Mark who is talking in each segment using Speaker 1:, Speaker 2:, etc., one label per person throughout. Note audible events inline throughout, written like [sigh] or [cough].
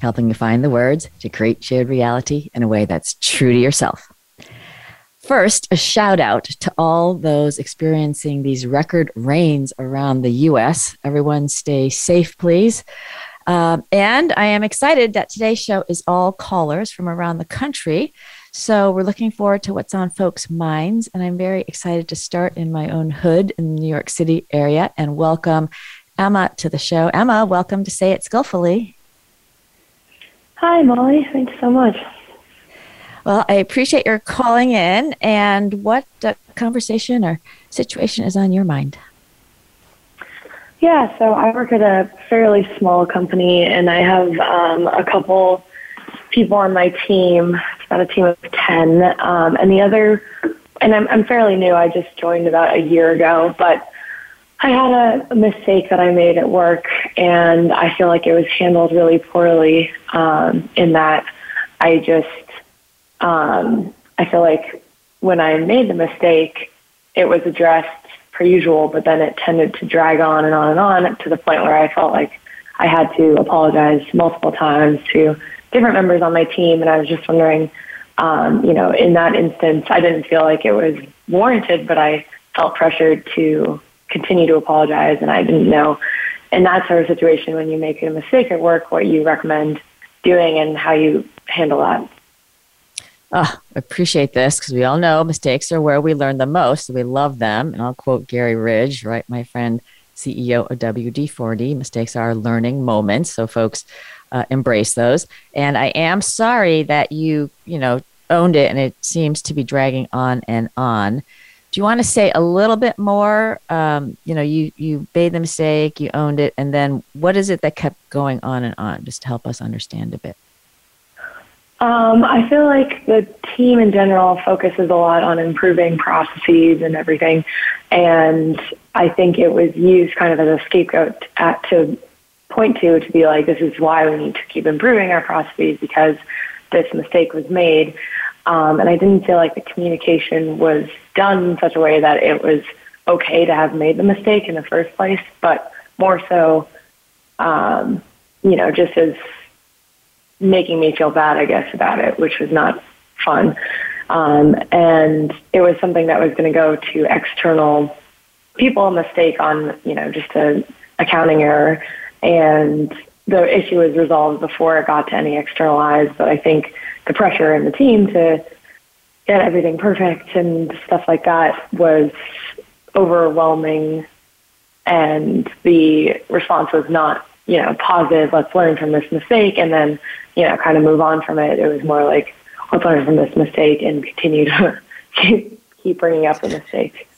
Speaker 1: helping you find the words to create shared reality in a way that's true to yourself. First, a shout out to all those experiencing these record rains around the US. Everyone stay safe, please. Um, and I am excited that today's show is all callers from around the country. So we're looking forward to what's on folks' minds. And I'm very excited to start in my own hood in the New York City area and welcome Emma to the show. Emma, welcome to Say It Skillfully.
Speaker 2: Hi, Molly. Thanks so much.
Speaker 1: Well, I appreciate your calling in. And what uh, conversation or situation is on your mind?
Speaker 2: Yeah, so I work at a fairly small company, and I have um, a couple people on my team. It's about a team of 10. Um, and the other, and I'm, I'm fairly new, I just joined about a year ago, but I had a, mistake that I made at work, and I feel like it was handled really poorly um, in that I just um, I feel like when I made the mistake, it was addressed per usual, but then it tended to drag on and on and on to the point where I felt like I had to apologize multiple times to different members on my team. And I was just wondering, um, you know, in that instance, I didn't feel like it was warranted, but I felt pressured to continue to apologize. And I didn't know in that sort of situation when you make a mistake at work, what you recommend doing and how you handle that.
Speaker 1: Oh, I appreciate this because we all know mistakes are where we learn the most. So we love them. And I'll quote Gary Ridge, right? My friend, CEO of WD 40. Mistakes are learning moments. So folks uh, embrace those. And I am sorry that you, you know, owned it and it seems to be dragging on and on. You want to say a little bit more? Um, you know, you you made the mistake, you owned it, and then what is it that kept going on and on? Just to help us understand a bit.
Speaker 2: Um, I feel like the team in general focuses a lot on improving processes and everything, and I think it was used kind of as a scapegoat at, to point to to be like, this is why we need to keep improving our processes because this mistake was made. Um, and I didn't feel like the communication was done in such a way that it was okay to have made the mistake in the first place, but more so, um, you know, just as making me feel bad, I guess, about it, which was not fun. Um, and it was something that was going to go to external people, a mistake on, you know, just a accounting error. And the issue was resolved before it got to any external eyes. But I think the pressure and the team to get everything perfect and stuff like that was overwhelming. And the response was not, you know, positive, let's learn from this mistake. And then you know, kind of move on from it. It was more like, let's learn from this mistake and continue to [laughs] keep, keep bringing up the mistake.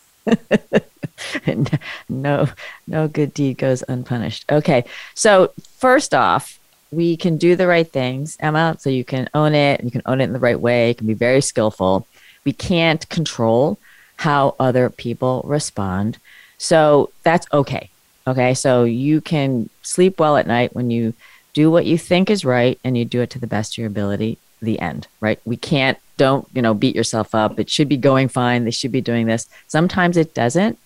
Speaker 2: [laughs]
Speaker 1: no, no good deed goes unpunished. Okay, so first off, we can do the right things, Emma. So you can own it, you can own it in the right way. You can be very skillful. We can't control how other people respond, so that's okay. Okay, so you can sleep well at night when you do what you think is right and you do it to the best of your ability the end right we can't don't you know beat yourself up it should be going fine they should be doing this sometimes it doesn't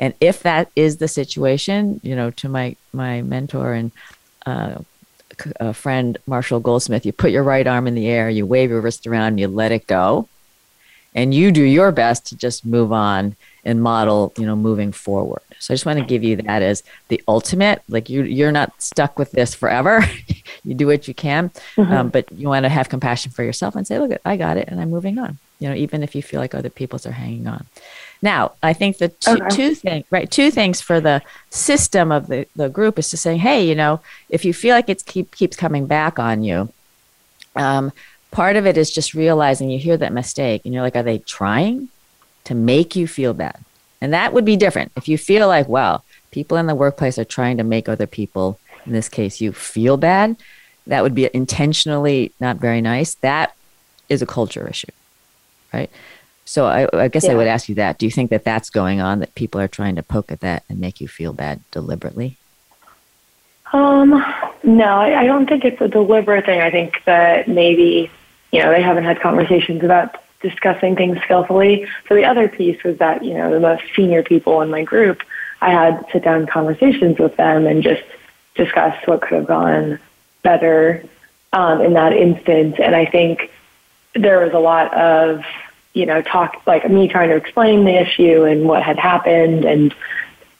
Speaker 1: and if that is the situation you know to my my mentor and uh, a friend marshall goldsmith you put your right arm in the air you wave your wrist around you let it go and you do your best to just move on and model you know moving forward so I just want to give you that as the ultimate. Like you, you're not stuck with this forever. [laughs] you do what you can, mm-hmm. um, but you want to have compassion for yourself and say, "Look, I got it, and I'm moving on." You know, even if you feel like other people's are hanging on. Now, I think the two, okay. two things, right? Two things for the system of the, the group is to say, hey, you know, if you feel like it keep, keeps coming back on you, um, part of it is just realizing you hear that mistake and you're like, are they trying to make you feel bad? And that would be different. If you feel like, wow, people in the workplace are trying to make other people, in this case, you feel bad, that would be intentionally not very nice. That is a culture issue, right? So I, I guess yeah. I would ask you that. Do you think that that's going on? That people are trying to poke at that and make you feel bad deliberately?
Speaker 2: Um, no, I, I don't think it's a deliberate thing. I think that maybe you know they haven't had conversations about discussing things skillfully. So the other piece was that you know the most senior people in my group, I had sit down conversations with them and just discuss what could have gone better um, in that instance. And I think there was a lot of you know, talk like me trying to explain the issue and what had happened and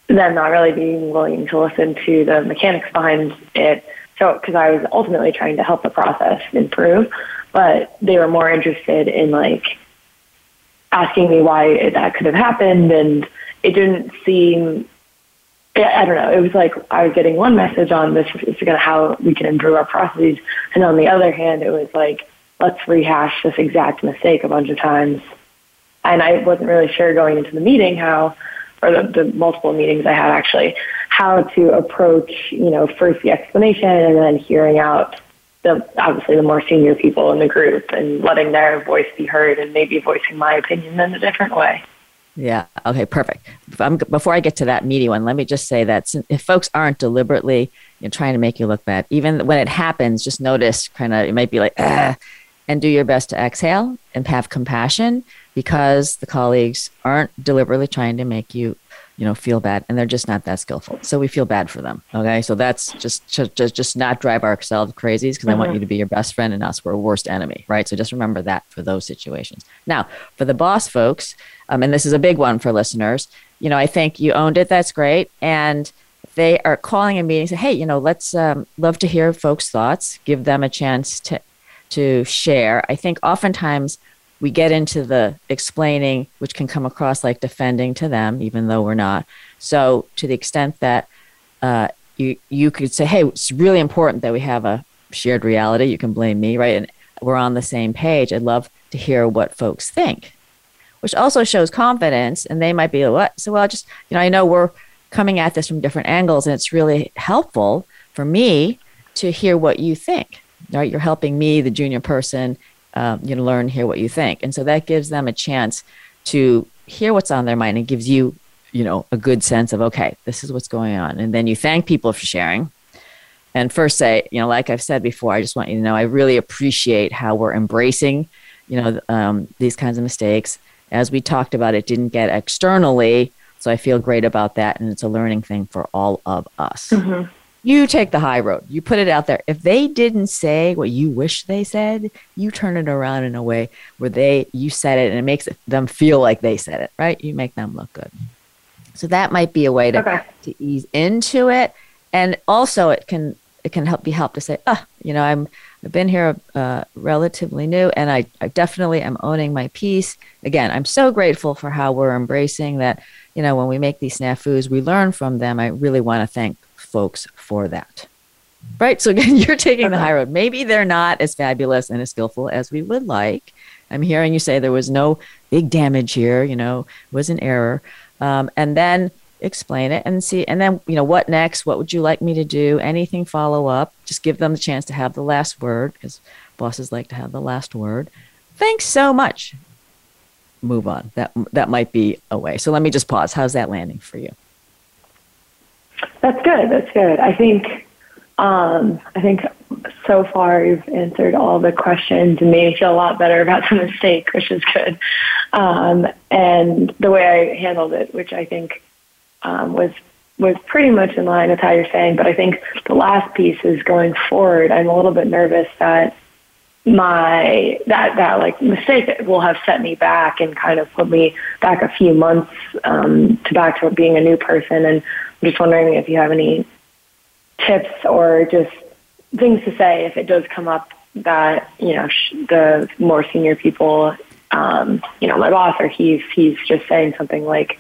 Speaker 2: them not really being willing to listen to the mechanics behind it. So, because I was ultimately trying to help the process improve, but they were more interested in like asking me why that could have happened. And it didn't seem, I don't know, it was like I was getting one message on this is going to how we can improve our processes. And on the other hand, it was like, let's rehash this exact mistake a bunch of times. And I wasn't really sure going into the meeting how, or the, the multiple meetings I had actually, how to approach, you know, first the explanation and then hearing out the obviously the more senior people in the group and letting their voice be heard and maybe voicing my opinion in a different way.
Speaker 1: Yeah. Okay. Perfect. before I get to that meaty one, let me just say that if folks aren't deliberately you know, trying to make you look bad, even when it happens, just notice kind of it might be like, ah, and do your best to exhale and have compassion because the colleagues aren't deliberately trying to make you you know feel bad and they're just not that skillful so we feel bad for them okay so that's just just just not drive ourselves crazy because mm-hmm. i want mm-hmm. you to be your best friend and us we're worst enemy right so just remember that for those situations now for the boss folks um, and this is a big one for listeners you know i think you owned it that's great and they are calling a meeting say hey you know let's um, love to hear folks thoughts give them a chance to to share. I think oftentimes we get into the explaining, which can come across like defending to them, even though we're not. So, to the extent that uh, you you could say, "Hey, it's really important that we have a shared reality." You can blame me, right? And we're on the same page. I'd love to hear what folks think, which also shows confidence. And they might be, "What?" So, well, just you know, I know we're coming at this from different angles, and it's really helpful for me to hear what you think right? You're helping me, the junior person, um, you know, learn, hear what you think. And so that gives them a chance to hear what's on their mind and gives you, you know, a good sense of, okay, this is what's going on. And then you thank people for sharing. And first say, you know, like I've said before, I just want you to know I really appreciate how we're embracing, you know, um, these kinds of mistakes. As we talked about, it didn't get externally. So I feel great about that. And it's a learning thing for all of us. Mm-hmm you take the high road. You put it out there. If they didn't say what you wish they said, you turn it around in a way where they you said it and it makes them feel like they said it, right? You make them look good. So that might be a way to okay. to ease into it, and also it can it can help be help to say, ah, you know, I'm I've been here uh, relatively new, and I, I definitely am owning my piece. Again, I'm so grateful for how we're embracing that. You know, when we make these snafus, we learn from them. I really want to thank folks for that. Right. So again, [laughs] you're taking the high road. Maybe they're not as fabulous and as skillful as we would like. I'm hearing you say there was no big damage here, you know, was an error. Um, and then explain it and see and then you know what next what would you like me to do anything follow up just give them the chance to have the last word because bosses like to have the last word thanks so much move on that that might be a way so let me just pause how's that landing for you
Speaker 2: that's good. That's good. I think um, I think so far you've answered all the questions and made me feel a lot better about the [laughs] mistake, which is good. Um, and the way I handled it, which I think um, was was pretty much in line with how you're saying. But I think the last piece is going forward. I'm a little bit nervous that my that that like mistake will have set me back and kind of put me back a few months um, to back to being a new person and I'm just wondering if you have any tips or just things to say if it does come up that you know sh- the more senior people, um, you know, my boss or he's he's just saying something like,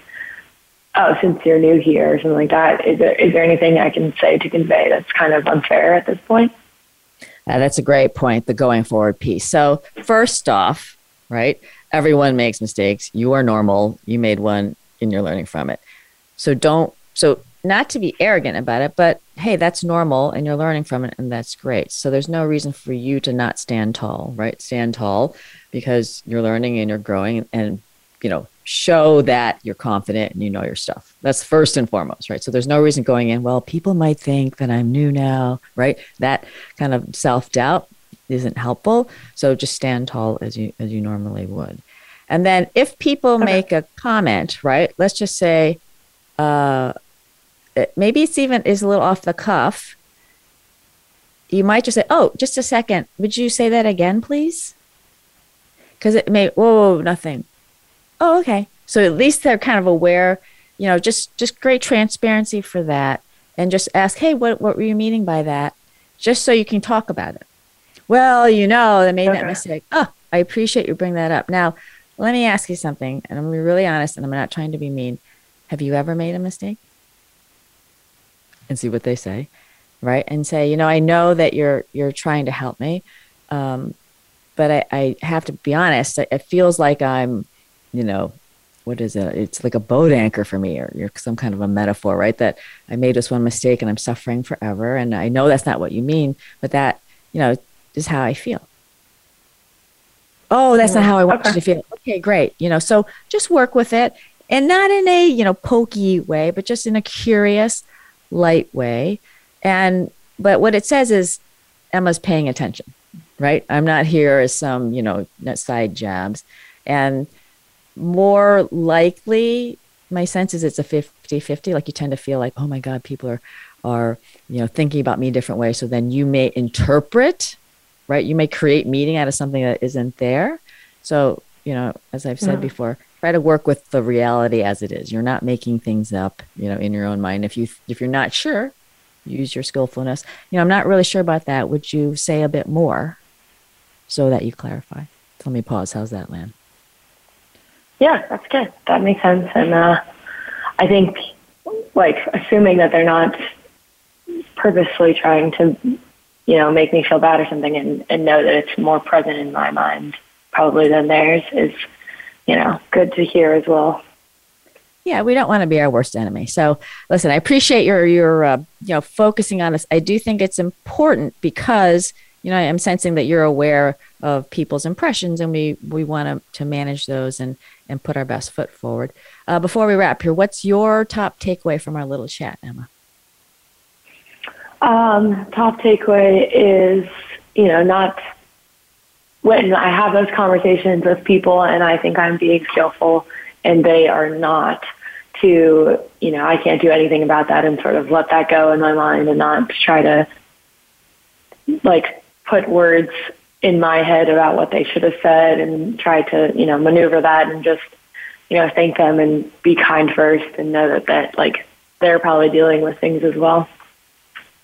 Speaker 2: "Oh, since you're new here" or something like that. Is there is there anything I can say to convey that's kind of unfair at this point?
Speaker 1: Uh, that's a great point. The going forward piece. So first off, right, everyone makes mistakes. You are normal. You made one, and you're learning from it. So don't so not to be arrogant about it, but hey, that's normal and you're learning from it and that's great. So there's no reason for you to not stand tall, right? Stand tall because you're learning and you're growing and you know, show that you're confident and you know your stuff. That's first and foremost, right? So there's no reason going in, well, people might think that I'm new now, right? That kind of self-doubt isn't helpful. So just stand tall as you as you normally would. And then if people okay. make a comment, right? Let's just say uh maybe it's even is a little off the cuff. You might just say, "Oh, just a second. Would you say that again, please?" Because it may. Whoa, nothing. Oh, okay. So at least they're kind of aware. You know, just just great transparency for that, and just ask, "Hey, what what were you meaning by that?" Just so you can talk about it. Well, you know, they made okay. that mistake. Oh, I appreciate you bring that up. Now, let me ask you something, and I'm gonna be really honest, and I'm not trying to be mean. Have you ever made a mistake? And see what they say, right? And say, you know, I know that you're you're trying to help me, um, but I, I have to be honest. It feels like I'm, you know, what is it? It's like a boat anchor for me, or you're some kind of a metaphor, right? That I made this one mistake and I'm suffering forever, and I know that's not what you mean, but that you know is how I feel. Oh, that's not how I want okay. you to feel. Okay, great. You know, so just work with it, and not in a you know pokey way, but just in a curious, light way. And but what it says is Emma's paying attention, right? I'm not here as some, you know, side jabs. And more likely, my sense is it's a 50 50. Like you tend to feel like, oh my God, people are, are, you know, thinking about me a different way. So then you may interpret, right? You may create meaning out of something that isn't there. So, you know, as I've said uh-huh. before, try to work with the reality as it is. You're not making things up, you know, in your own mind. If you if you're not sure, use your skillfulness. You know, I'm not really sure about that. Would you say a bit more so that you clarify? Let me pause. How's that land?
Speaker 2: Yeah, that's good. That makes sense. And uh, I think, like, assuming that they're not purposely trying to, you know, make me feel bad or something, and, and know that it's more present in my mind probably than theirs is you know, good to hear as well.
Speaker 1: Yeah, we don't want to be our worst enemy. So, listen, I appreciate your your uh, you know focusing on this. I do think it's important because you know I'm sensing that you're aware of people's impressions, and we we want to to manage those and and put our best foot forward. Uh, before we wrap here, what's your top takeaway from our little chat, Emma?
Speaker 2: Um, top takeaway is you know not when I have those conversations with people and I think I'm being skillful and they are not to, you know, I can't do anything about that and sort of let that go in my mind and not try to like put words in my head about what they should have said and try to, you know, maneuver that and just, you know, thank them and be kind first and know that that like they're probably dealing with things as well.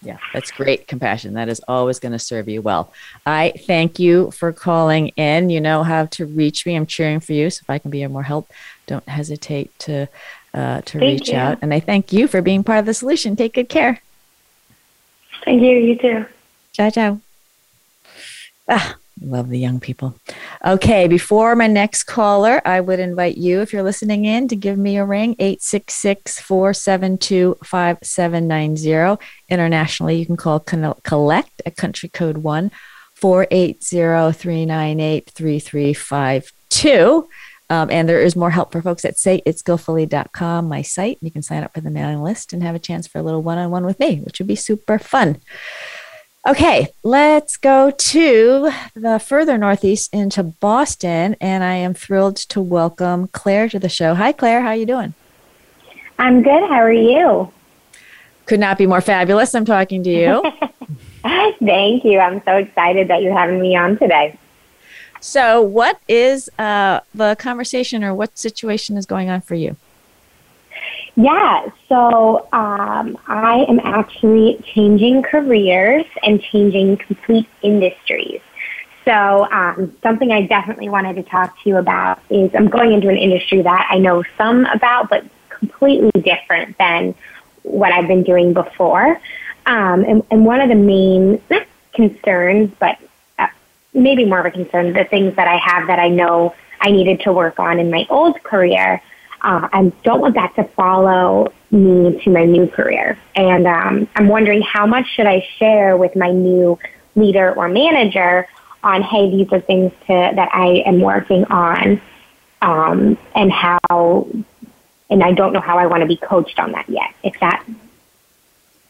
Speaker 1: Yeah, that's great compassion. That is always going to serve you well. I thank you for calling in. You know how to reach me. I'm cheering for you. So if I can be of more help, don't hesitate to uh, to thank reach you. out. And I thank you for being part of the solution. Take good care.
Speaker 2: Thank you. You too.
Speaker 1: Ciao, ciao. Ah, Love the young people. Okay, before my next caller, I would invite you, if you're listening in, to give me a ring 866 472 5790. Internationally, you can call Collect at country code 1 480 398 3352. Um, and there is more help for folks at sayitskillfully.com, my site. You can sign up for the mailing list and have a chance for a little one on one with me, which would be super fun. Okay, let's go to the further northeast into Boston, and I am thrilled to welcome Clare to the show. Hi, Clare. How are you doing?
Speaker 3: I'm good. How are you?
Speaker 1: Could not be more fabulous. I'm talking to you. [laughs]
Speaker 3: Thank you. I'm so excited that you're having me on today.
Speaker 1: So, what is uh, the conversation, or what situation is going on for you?
Speaker 3: Yeah, so um, I am actually changing careers and changing complete industries. So um, something I definitely wanted to talk to you about is I'm going into an industry that I know some about, but completely different than what I've been doing before. Um, and, and, one of the main [clears throat] concerns, but uh, maybe more of a concern, the things that I have that I know I needed to work on in my old career uh, I don't want that to follow me to my new career. And um, I'm wondering how much should I share with my new leader or manager on, hey, these are things to, that I am working on, um, and how, and I don't know how I want to be coached on that yet. If that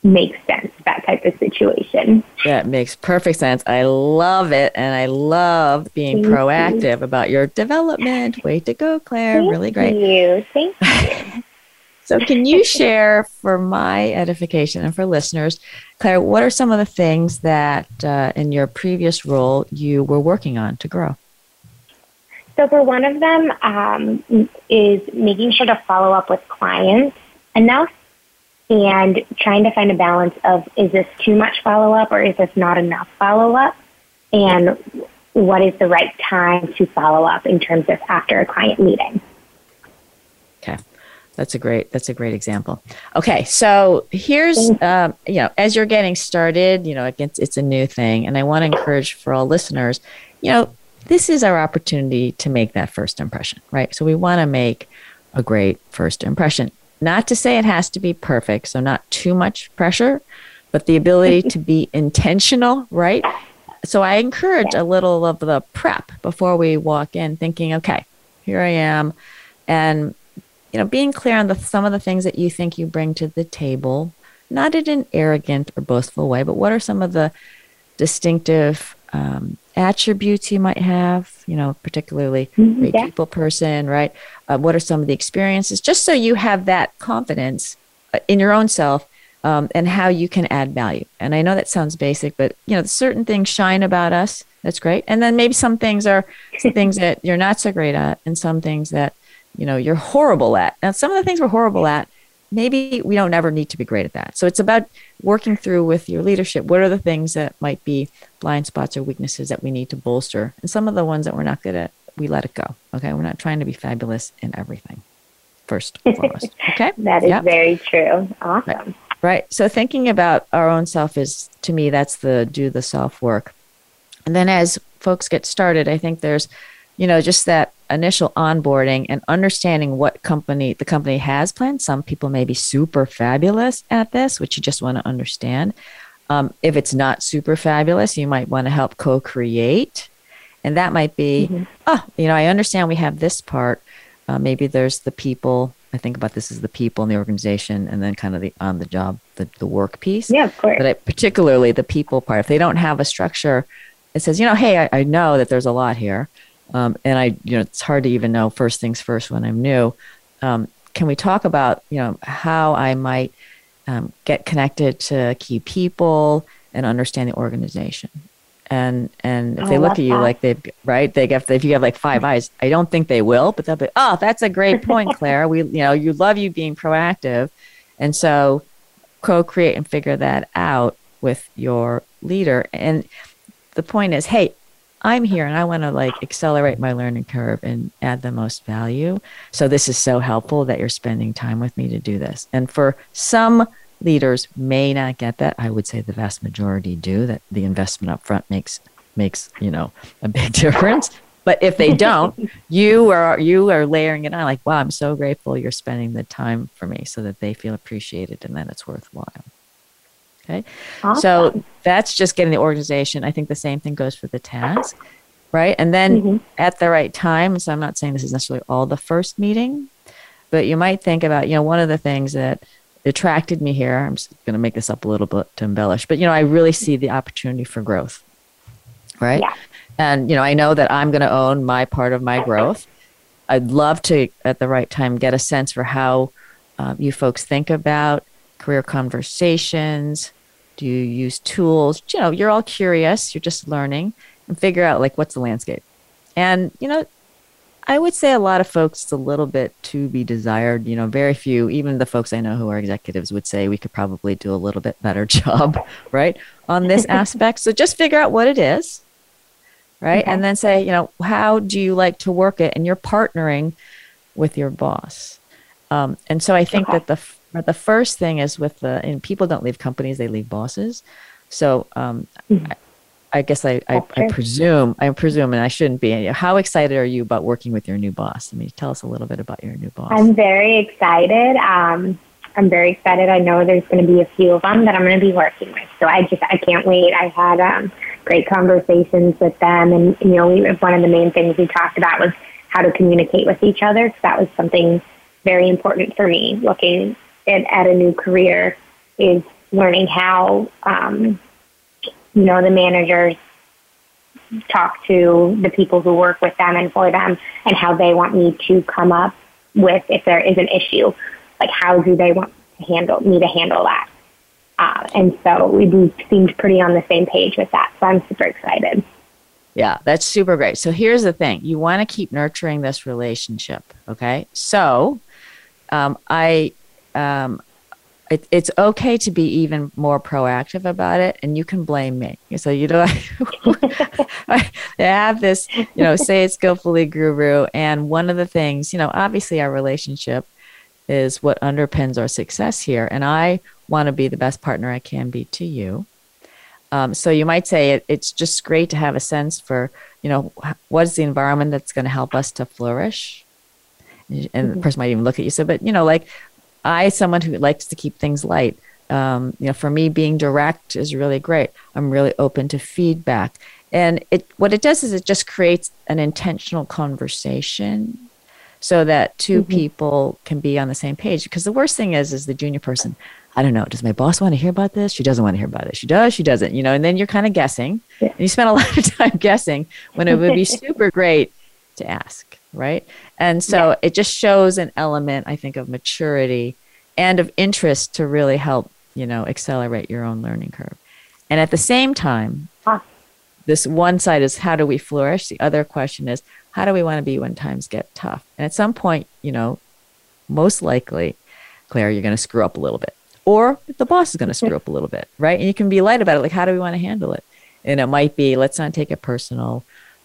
Speaker 3: makes sense, that type of situation.
Speaker 1: That makes perfect sense. I love it. And I love being Thank proactive you. about your development. Way to go, Clare.
Speaker 3: Thank
Speaker 1: really great.
Speaker 3: You. Thank you. [laughs]
Speaker 1: so, can you share for my edification and for listeners, Clare, what are some of the things that uh, in your previous role you were working on to grow?
Speaker 3: So, for one of them um, is making sure to follow up with clients enough and trying to find a balance of is this too much follow up or is this not enough follow up? And what is the right time to follow up in terms of after a client meeting?
Speaker 1: Okay. That's a great that's a great example. Okay, so here's um, you know as you're getting started, you know it's it's a new thing, and I want to encourage for all listeners, you know this is our opportunity to make that first impression, right? So we want to make a great first impression. Not to say it has to be perfect, so not too much pressure, but the ability [laughs] to be intentional, right? So I encourage a little of the prep before we walk in, thinking, okay, here I am. And, you know, being clear on the, some of the things that you think you bring to the table, not in an arrogant or boastful way, but what are some of the distinctive um, attributes you might have, you know, particularly mm-hmm, yeah. people person, right? Uh, what are some of the experiences? Just so you have that confidence uh, in your own self um, and how you can add value. And I know that sounds basic, but you know, certain things shine about us. That's great. And then maybe some things are some things that you're not so great at, and some things that you know you're horrible at. Now, some of the things we're horrible at maybe we don't ever need to be great at that. So it's about working through with your leadership. What are the things that might be blind spots or weaknesses that we need to bolster? And some of the ones that we're not good at, we let it go. Okay. We're not trying to be fabulous in everything, first and foremost. [laughs] Okay.
Speaker 3: that is yep. very true. Awesome.
Speaker 1: Right. right. So thinking about our own self is, to me, that's the do the self work. And then as folks get started, I think there's, you know, just that initial onboarding and understanding what company the company has planned. Some people may be super fabulous at this, which you just want to understand. Um, if it's not super fabulous, you might want to help co-create, and that might be, mm-hmm. oh, you know, I understand we have this part. Uh, maybe there's the people. I think about this as the people in the organization, and then kind of the on the job, the, the work piece.
Speaker 3: Yeah, of course.
Speaker 1: But I, particularly the people part. If they don't have a structure, it says, you know, hey, I, I know that there's a lot here um, and I, you know, it's hard to even know first things first when I'm new. Um, can we talk about, you know, how I might um, get connected to key people and understand the organization? And and if they look at you that. like they've right, they get if you have like five eyes, I don't think they will, but they'll be, oh, that's a great [laughs] point, Clare. We, you know, you love you being proactive, and so co-create and figure that out with your leader. And the point is, hey, I'm here and I want to like accelerate my learning curve and add the most value. So this is so helpful that you're spending time with me to do this. And for some leaders may not get that. I would say the vast majority do that the investment up front makes makes, you know, a big [laughs] difference. But if they don't, you are you are layering it on like, wow, I'm so grateful you're spending the time for me so that they feel appreciated and that it's worthwhile. Okay. Awesome. So that's just getting the organization. I think the same thing goes for the task, right? And then mm-hmm. at the right time, so I'm not saying this is necessarily all the first meeting, but you might think about, you know, one of the things that attracted me here, I'm just going to make this up a little bit to embellish, but, you know, I really see the opportunity for growth, right? Yeah. And, you know, I know that I'm going to own my part of my growth. I'd love to, at the right time, get a sense for how um, you folks think about career conversations, do you use tools? You know, you're all curious, you're just learning and figure out like what's the landscape. And, you know, I would say a lot of folks it's a little bit to be desired. You know, very few, even the folks I know who are executives would say we could probably do a little bit better [laughs] job, right, on this [laughs] aspect. So just figure out what it is, right? Okay. And then say, you know, how do you like to work it? And you're partnering with your boss. Um, and so I think okay. that the but the first thing is with the, and people don't leave companies, they leave bosses. So um, mm-hmm. I guess I, I, I, presume I presume, and I shouldn't be. How excited are you about working with your new boss? I mean, tell us a little bit about your new boss.
Speaker 3: I'm very excited. Um, I'm very excited. I know there's going to be a few of them that I'm going to be working with, so I just I can't wait. I had um, great conversations with them, and you know, we, one of the main things we talked about was how to communicate with each other. Because that was something very important for me. Looking at, at a new career is learning how um, you know, the managers talk to the people who work with them and for them and how they want me to come up with if there is an issue. Like, how do they want to handle me to handle that? Uh, and so we seemed pretty on the same page with that. So I'm super excited.
Speaker 1: Yeah, that's super great. So here's the thing you want to keep nurturing this relationship. Okay. So um, I, um, it, it's okay to be even more proactive about it and you can blame me. So you know [laughs] I, have this you know say it skillfully guru and one of the things you know obviously our relationship is what underpins our success here and i want to be the best partner i can be to you. Um, so you might say it, it's just great to have a sense for you know what is the environment that's going to help us to flourish? And mm-hmm. the person might even look at you so but you know like I, someone who likes to keep things light, um, you know, for me, being direct is really great. I'm really open to feedback, and it what it does is it just creates an intentional conversation, so that 2 mm-hmm. people can be on the same page. Because the worst thing is, is the junior person. I don't know. Does my boss want to hear about this? She doesn't want to hear about it. She does. She doesn't. You know, and then you're kind of guessing, yeah. and you spend a lot of [laughs] time guessing when it would be super great to ask right? And so yeah. it just shows an element, I think, of maturity and of interest to really help, you know, accelerate your own learning curve. And at the same time, huh. this one side is how do we flourish? The other question is how do we want to be when times get tough? And at some point, you know, most likely, Clare, you're going to screw up a little bit. Or the boss is going to screw up a little bit, right? And you can be light about it. Like, how do we want to handle it? And it might be, let's not take it personal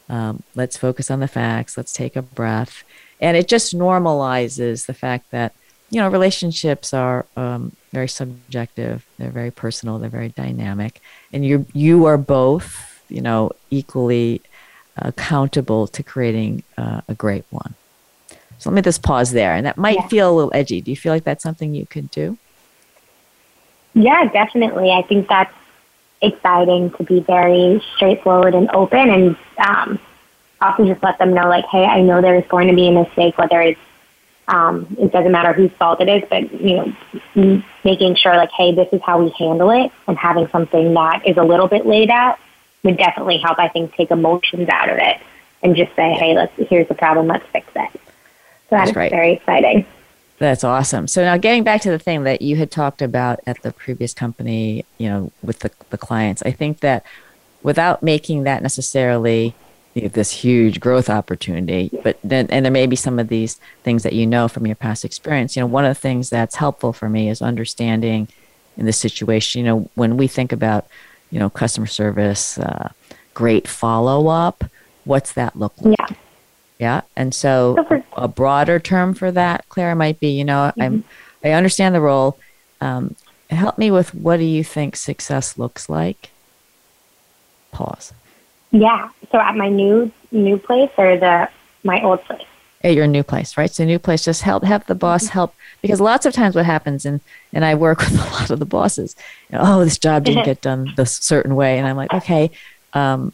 Speaker 1: um, let's focus on the facts. Let's take a breath. And it just normalizes the fact that, you know, relationships are um, very subjective. They're very personal. They're very dynamic. And you, you are both, you know, equally accountable to creating uh, a great one. So let me just pause there. And that might yeah. feel a little edgy. Do you feel like that's something you could do?
Speaker 3: Yeah, definitely. I think that's exciting to be very straightforward and open and um, also just let them know like, hey, I know there's going to be a mistake, whether it's um, it doesn't matter whose fault it is, but you know, making sure like, hey, this is how we handle it, and having something that is a little bit laid out would definitely help. I think take emotions out of it and just say, hey, let's here's the problem, let's fix it. So that's, that's right. very exciting.
Speaker 1: That's awesome. So now getting back to the thing that you had talked about at the previous company, you know, with the, the clients, I think that without making that necessarily you know, this huge growth opportunity, but then, and there may be some of these things that you know from your past experience, you know, one of the things that's helpful for me is understanding in this situation, you know, when we think about, you know, customer service, uh, great follow up, what's that look like?
Speaker 3: Yeah.
Speaker 1: Yeah. And so a broader term for that, Clara, might be, you know, mm-hmm. I'm I understand the role. Um, help me with what do you think success looks like? Pause.
Speaker 3: Yeah. So at my new new place or the my old place?
Speaker 1: At your new place, right? So new place, just help have the boss mm-hmm. help because lots of times what happens and and I work [laughs] with a lot of the bosses, you know, oh, this job didn't [laughs] get done this certain way. And I'm like, okay, um,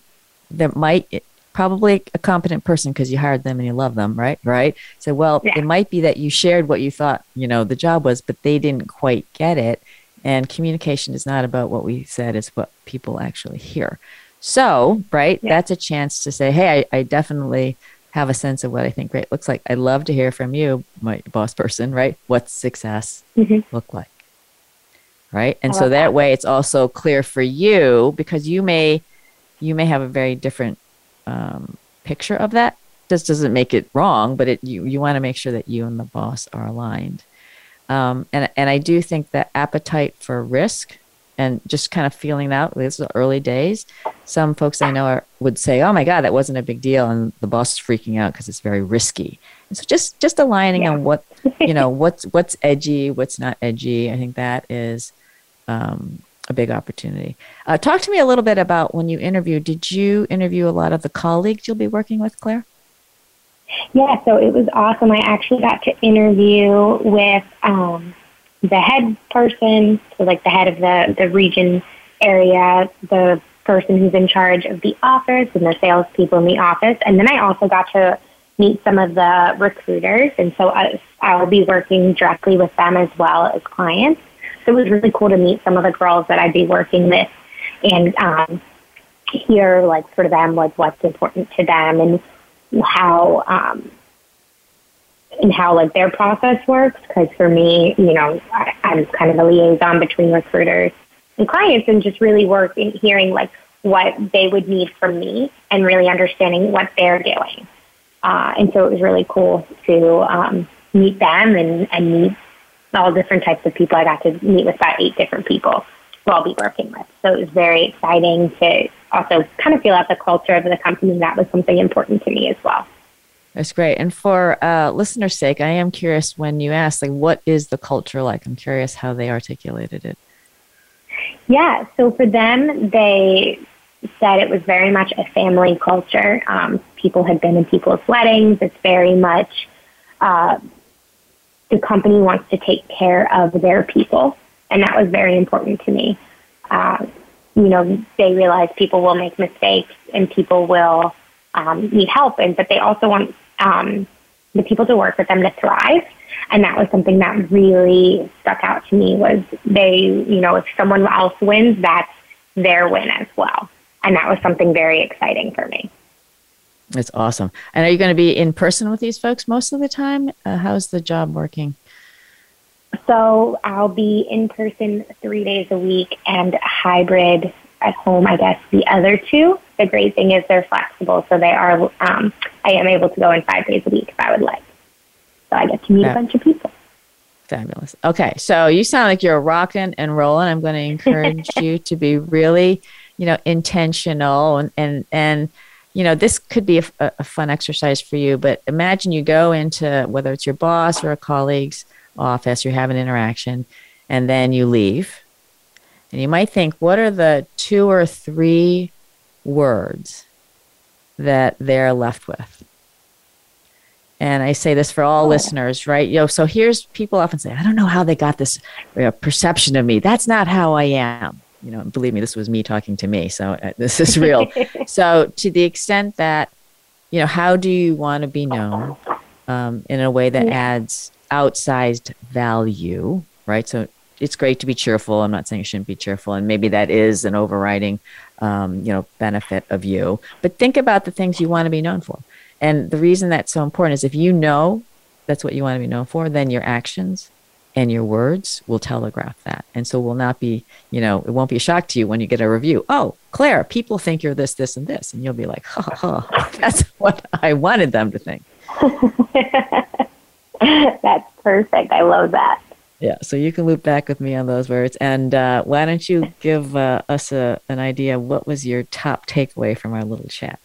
Speaker 1: there might probably a competent person because you hired them and you love them, right? Right. So, well, yeah. it might be that you shared what you thought, you know, the job was, but they didn't quite get it. And communication is not about what we said, it's what people actually hear. So, right, yeah. that's a chance to say, hey, I, I, definitely have a sense of what I think great looks like. I'd love to hear from you, my boss person, right? What's success mm-hmm. look like? Right. And so that, that way it's also clear for you because you may you may have a very different um, picture of that. just doesn't make it wrong, but it you you want to make sure that you and the boss are aligned. Um, and and I do think that appetite for risk and just kind of feeling out. These are early days. Some folks I know are, would say, "Oh my God, that wasn't a big deal," and the boss is freaking out because it's very risky. And so just just aligning yeah. on what you know [laughs] what's what's edgy, what's not edgy. I think that is um, a big opportunity. Uh, talk to me a little bit about when you interview. Did you interview a lot of the colleagues you'll be working with, Clare?
Speaker 3: Yeah, so it was awesome. I actually got to interview with um, the head person, so like the head of the, the region area, the person who's in charge of the office and the salespeople in the office. And then I also got to meet some of the recruiters. And so I, I'll be working directly with them as well as clients. It was really cool to meet some of the girls that I'd be working with and um, hear like for them like what's important to them and how um, and how like their process works. Because for me, you know, I, I'm kind of a liaison between recruiters and clients, and just really work in hearing like what they would need from me and really understanding what they're doing. Uh, and so it was really cool to um, meet them and, and meet all different types of people. I got to meet with about eight different people who I'll be working with. So it was very exciting to also kind of feel out the culture of the company. That was something important to me as well.
Speaker 1: That's great. And for uh, listeners' sake, I am curious when you ask, like, what is the culture like? I'm curious how they articulated it.
Speaker 3: Yeah. So for them, they said it was very much a family culture. Um, people had been in people's weddings. It's very much uh, the company wants to take care of their people, and that was very important to me. Uh, you know, they realize people will make mistakes and people will um, need help, and but they also want um, the people to work with them to thrive. And that was something that really stuck out to me was they, you know, if someone else wins, that's their win as well. And that was something very exciting for me.
Speaker 1: That's awesome. And are you going to be in person with these folks most of the time? Uh, how's the job working?
Speaker 3: So I'll be in person three days a week and hybrid at home, I guess, the other two. The great thing is they're flexible, so they are, um, I am able to go in five days a week if I would like. So I get to meet yeah. a bunch of people.
Speaker 1: Fabulous. Okay, so you sound like you're rocking and rolling. I'm going to encourage [laughs] you to be really, you know, intentional and and and you know this could be a, a, fun exercise for you. But imagine you go into whether it's your boss or a colleague's office, you have an interaction, and then you leave, and you might think, what are the two or three words that they're left with? and I say this for all oh. listeners, right? You know, so here's people often say, I don't know how they got this you know, perception of me. That's not how I am. You know, believe me, this was me talking to me, so uh, [laughs] this is real. [laughs] so, to the extent that, you know, how do you want to be known um, in a way that adds outsized value, right? So, it's great to be cheerful. I'm not saying you shouldn't be cheerful, and maybe that is an overriding, um, you know, benefit of you. But think about the things you want to be known for. And the reason that's so important is if you know that's what you want to be known for, then your actions and your words will telegraph that. And so will not be, you know, it won't be a shock to you when you get a review. Oh, Clare, people think you're this, this, and this. And you'll be like, ha, ha, [laughs] that's what I wanted them to think. [laughs]
Speaker 3: that's perfect. I love that.
Speaker 1: Yeah, so you can loop back with me on those words. And uh, why don't you give uh, us a, an idea? What was your top takeaway from our little chat?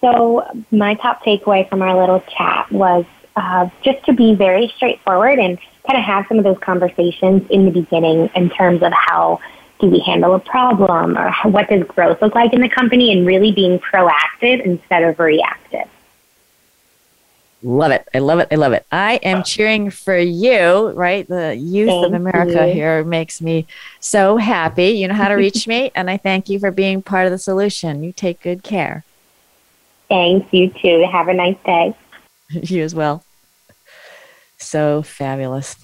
Speaker 3: So, my top takeaway from our little chat was uh, just to be very straightforward and kind of have some of those conversations in the beginning in terms of how do we handle a problem or what does growth look like in the company and really being proactive instead of reactive.
Speaker 1: Love it. I love it. I love it. I am cheering for you, right? The youth thank of America you. here makes me so happy. You know how to reach me, and I thank you for being part of the solution. You take good care.
Speaker 3: Thanks. You too. Have a nice day. [laughs]
Speaker 1: you as well. So fabulous.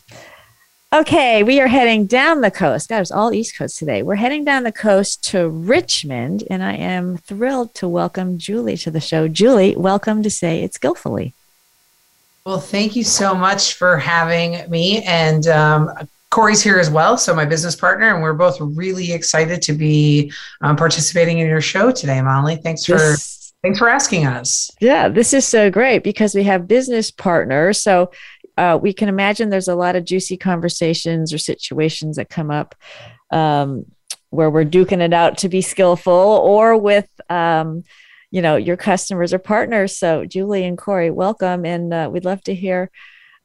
Speaker 1: Okay, we are heading down the coast. God, it's all East Coast today. We're heading down the coast to Richmond, and I am thrilled to welcome Julie to the show. Julie, welcome to Say It Skillfully.
Speaker 4: Well, thank you so much for having me. And um, Corey's here as well, so my business partner, and we're both really excited to be um, participating in your show today, Molly. Thanks for. Thanks for asking us.
Speaker 1: Yeah, this is so great because we have business partners. So uh, we can imagine there's a lot of juicy conversations or situations that come up um, where we're duking it out to be skillful or with, um, you know, your customers or partners. So Julie and Corey, welcome. And uh, we'd love to hear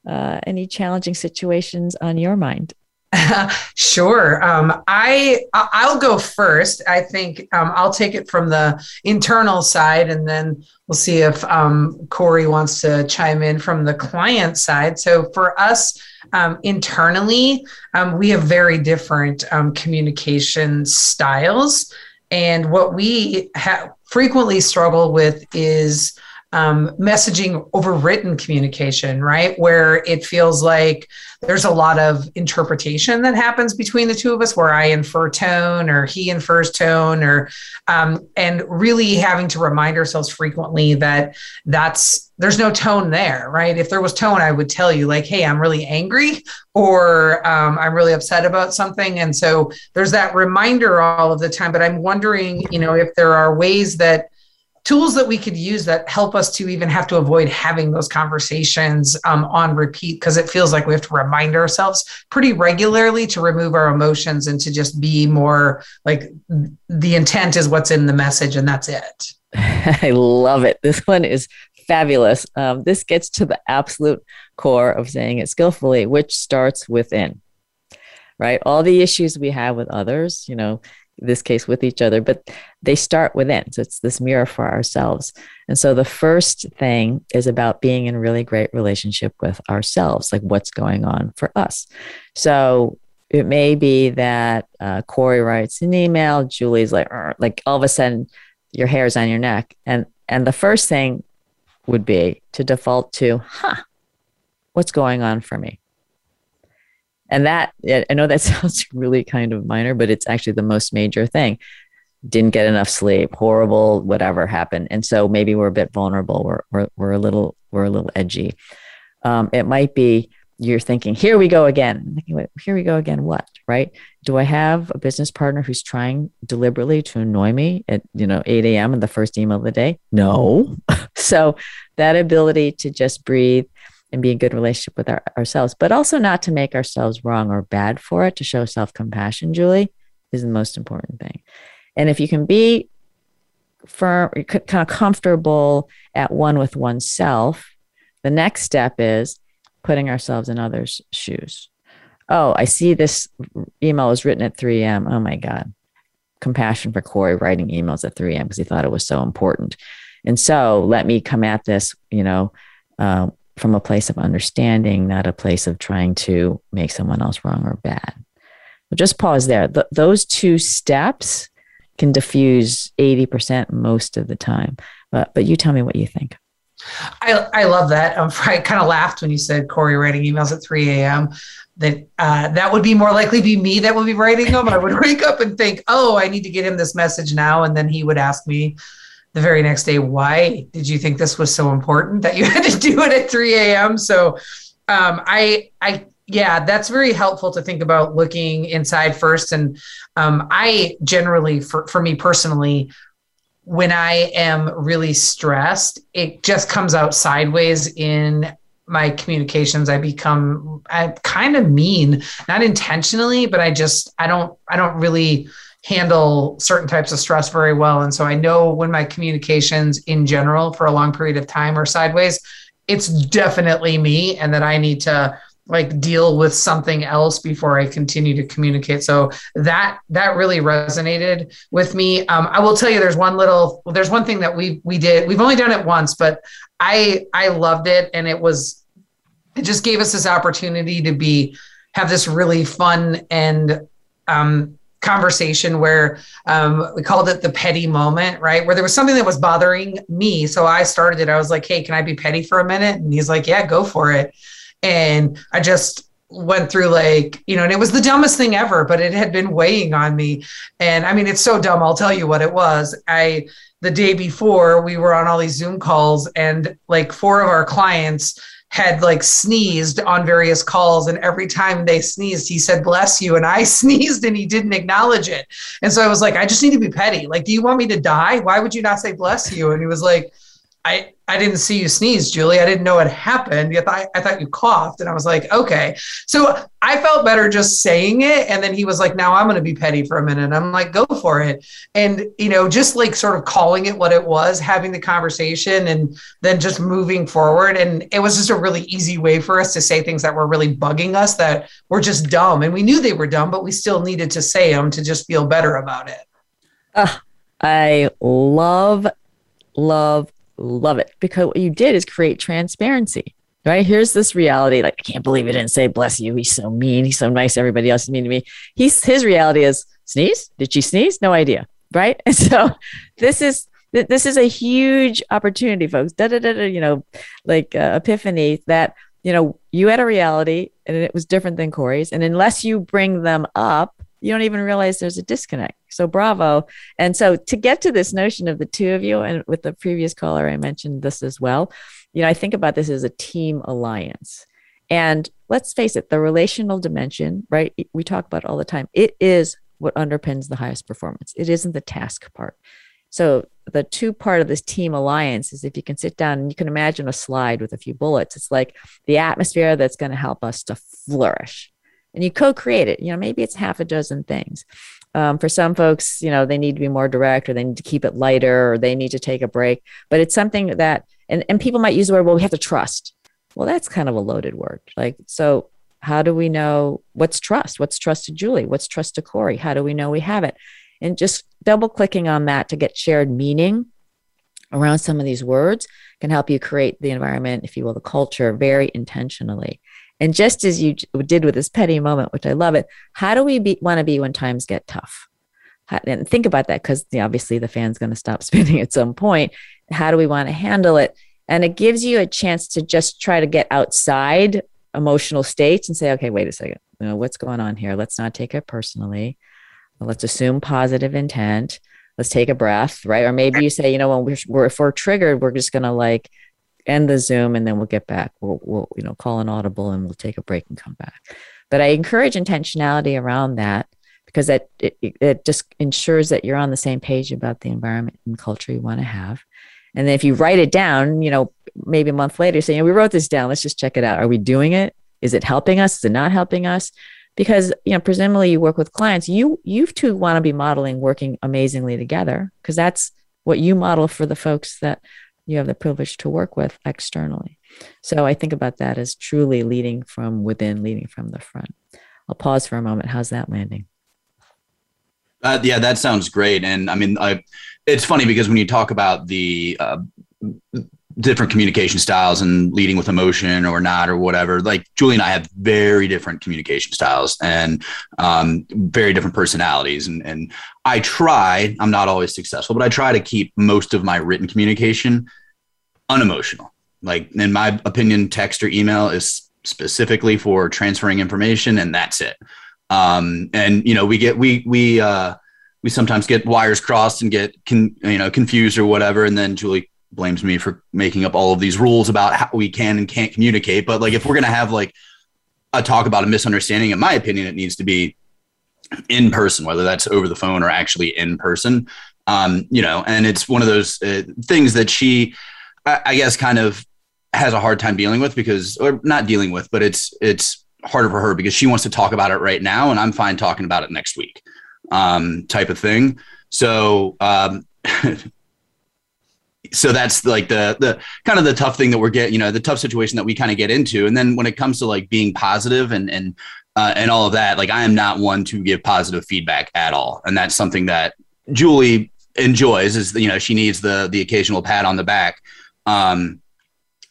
Speaker 1: uh, any challenging situations on your mind. [laughs]
Speaker 4: sure. Um, I I'll go first. I think um, I'll take it from the internal side, and then we'll see if um, Corey wants to chime in from the client side. So for us um, internally, um, we have very different um, communication styles, and what we ha- frequently struggle with is um, messaging over written communication, right? Where it feels like there's a lot of interpretation that happens between the two of us, where I infer tone or he infers tone, or um, and really having to remind ourselves frequently that that's there's no tone there, right? If there was tone, I would tell you like, "Hey, I'm really angry," or um, "I'm really upset about something," and so there's that reminder all of the time. But I'm wondering, you know, if there are ways that tools that we could use that help us to even have to avoid having those conversations um, on repeat because it feels like we have to remind ourselves pretty regularly to remove our emotions and to just be more like the intent is what's in the message and that's it. [laughs]
Speaker 1: I love it. This one is fabulous. Um, this gets to the absolute core of saying it skillfully, which starts within, right? All the issues we have with others, you know, this case with each other, but they start within. So it's this mirror for ourselves. And so the first thing is about being in really great relationship with ourselves, like what's going on for us. So it may be that uh, Corey writes an email, Julie's like, like all of a sudden your hair's on your neck. And, and the first thing would be to default to, huh, what's going on for me? And that, I know that [laughs] sounds really kind of minor, but it's actually the most major thing. Didn't get enough sleep, horrible, whatever happened. And so maybe we're a bit vulnerable. We're, we're, we're a little, we're a little edgy. Um, it might be you're thinking, here we go again. Here we go again. What, right? Do I have a business partner who's trying deliberately to annoy me at, you know, 8 a.m. in the first email of the day? No. [laughs] so that ability to just breathe and be in good relationship with our, ourselves, but also not to make ourselves wrong or bad for it, to show self compassion, Julie, is the most important thing. And if you can be firm, kind of comfortable at one with oneself, the next step is putting ourselves in others' shoes. Oh, I see this email was written at 3 a.m. Oh my God. Compassion for Corey writing emails at 3 a.m. because he thought it was so important. And so let me come at this, you know, uh, from a place of understanding, not a place of trying to make someone else wrong or bad. So just pause there. Th- those two steps can diffuse 80% most of the time. But, but you tell me what you think.
Speaker 4: I, I love that. Um, [laughs] I kind of laughed when you said Corey writing emails at 3 a.m. That uh, that would be more likely be me that would be writing them. I would [laughs] wake up and think, oh, I need to get him this message now, and then he would ask me, the very next day, why did you think this was so important that you [laughs] had to do it at 3 a.m.? So um, I, I, yeah, that's very helpful to think about looking inside first. And um, I generally, for, for me personally, when I am really stressed, it just comes out sideways in my communications. I become, I kind of mean, not intentionally, but I just, I don't, I don't really handle certain types of stress very well. And so I know when my communications in general for a long period of time are sideways, it's definitely me and that I need to like deal with something else before I continue to communicate. So that that really resonated with me. Um, I will tell you, there's one little, there's one thing that we we did. We've only done it once, but I I loved it, and it was it just gave us this opportunity to be have this really fun and um, conversation where um, we called it the petty moment, right? Where there was something that was bothering me. So I started it. I was like, hey, can I be petty for a minute? And he's like, yeah, go for it. And I just went through like, you know, and it was the dumbest thing ever, but it had been weighing on me. And I mean, it's so dumb. I'll tell you what it was. I, the day before, we were on all these Zoom calls, and like four of our clients, had like sneezed on various calls and every time they sneezed he said bless you and i [laughs] sneezed and he didn't acknowledge it. And so i was like i just need to be petty. Like do you want me to die? Why would you not say bless you? And he was like i I didn't see you sneeze, Julie. I didn't know it happened. I thought, I thought you coughed. And I was like, okay. So I felt better just saying it. And then he was like, now I'm going to be petty for a minute. I'm like, go for it. And, you know, just like sort of calling it what it was, having the conversation and then just moving forward. And it was just a really easy way for us to say things that were really bugging us that were just dumb. And we knew they were dumb, but we still needed to say them to just feel better about it.
Speaker 1: Uh, I love, love, love it. Because what you did is create transparency right? Here's this reality. Like i can't believe he didn't say bless you. He's so mean. He's so nice. Everybody else is mean to me. He's his reality is sneeze? Did she sneeze? No idea. Right? And [laughs] so this is this is a huge opportunity folks. Da, da, da, da, you know like uh, epiphany that you know you had a reality and it was different than corey's. And unless you bring them up you don't even realize there's a disconnect. So bravo. And so to get to this notion of the two of you, and with the previous caller, I mentioned this as well. You know, I think about this as a team alliance. And let's face it, the relational dimension, right? We talk about all the time. It is what underpins the highest performance. It isn't the task part. So the two part of this team alliance is if you can sit down and you can imagine a slide with a few bullets, it's like the atmosphere that's going to help us to flourish and you co-create it you know maybe it's half a dozen things. Um, for some folks you know they need to be more direct or they need to keep it lighter or they need to take a break. But it's something that and, and people might use the word well we have to trust. Well that's kind of a loaded word. Like so how do we know what's trust? What's trust to julie? What's trust to corey? How do we know we have it? And just double clicking on that to get shared meaning around some of these words can help you create the environment if you will the culture very intentionally and just as you did with this petty moment, which I love it, how do we want to be when times get tough? How, and think about that because you know, obviously the fan's going to stop [laughs] spinning at some point. How do we want to handle it? And it gives you a chance to just try to get outside emotional states and say, okay, wait a second, you know, what's going on here? Let's not take it personally. Let's assume positive intent. Let's take a breath, right? Or maybe you say, you know, when we're, we're if we're triggered, we're just going to like end the Zoom and then we'll get back. We'll, we'll, you know, call an audible and we'll take a break and come back. But I encourage intentionality around that because that it, it just ensures that you're on the same page about the environment and culture you want to have. And then if you write it down, you know, maybe a month later, say, you know, we wrote this down. Let's just check it out. Are we doing it? Is it helping us? Is it not helping us? Because you know, presumably you work with clients. You you two want to be modeling working amazingly together because that's what you model for the folks that you have the privilege to work with externally. So I think about that as truly leading from within, leading from the front. I'll pause for a moment. How's that landing?
Speaker 5: Uh, yeah, that sounds great. And I mean, I, it's funny because when you talk about the uh, different communication styles and leading with emotion or not or whatever, like Julie and I have very different communication styles and um, very different personalities. And, and I try, I'm not always successful, but I try to keep most of my written communication unemotional. Like, in my opinion, text or email is specifically for transferring information, and that's it. Um, and you know, we get we we uh, we sometimes get wires crossed and get con, you know confused or whatever, and then Julie blames me for making up all of these rules about how we can and can't communicate. But like, if we're gonna have like a talk about a misunderstanding, in my opinion, it needs to be in person, whether that's over the phone or actually in person. Um, you know, and it's one of those uh, things that she, I, I guess, kind of has a hard time dealing with because, or not dealing with, but it's it's harder for her because she wants to talk about it right now, and I'm fine talking about it next week, um, type of thing. So, um, [laughs] so that's like the the kind of the tough thing that we're getting, you know, the tough situation that we kind of get into. And then when it comes to like being positive and and uh, and all of that. Like I am not one to give positive feedback at all, and that's something that Julie enjoys. Is you know she needs the the occasional pat on the back, um,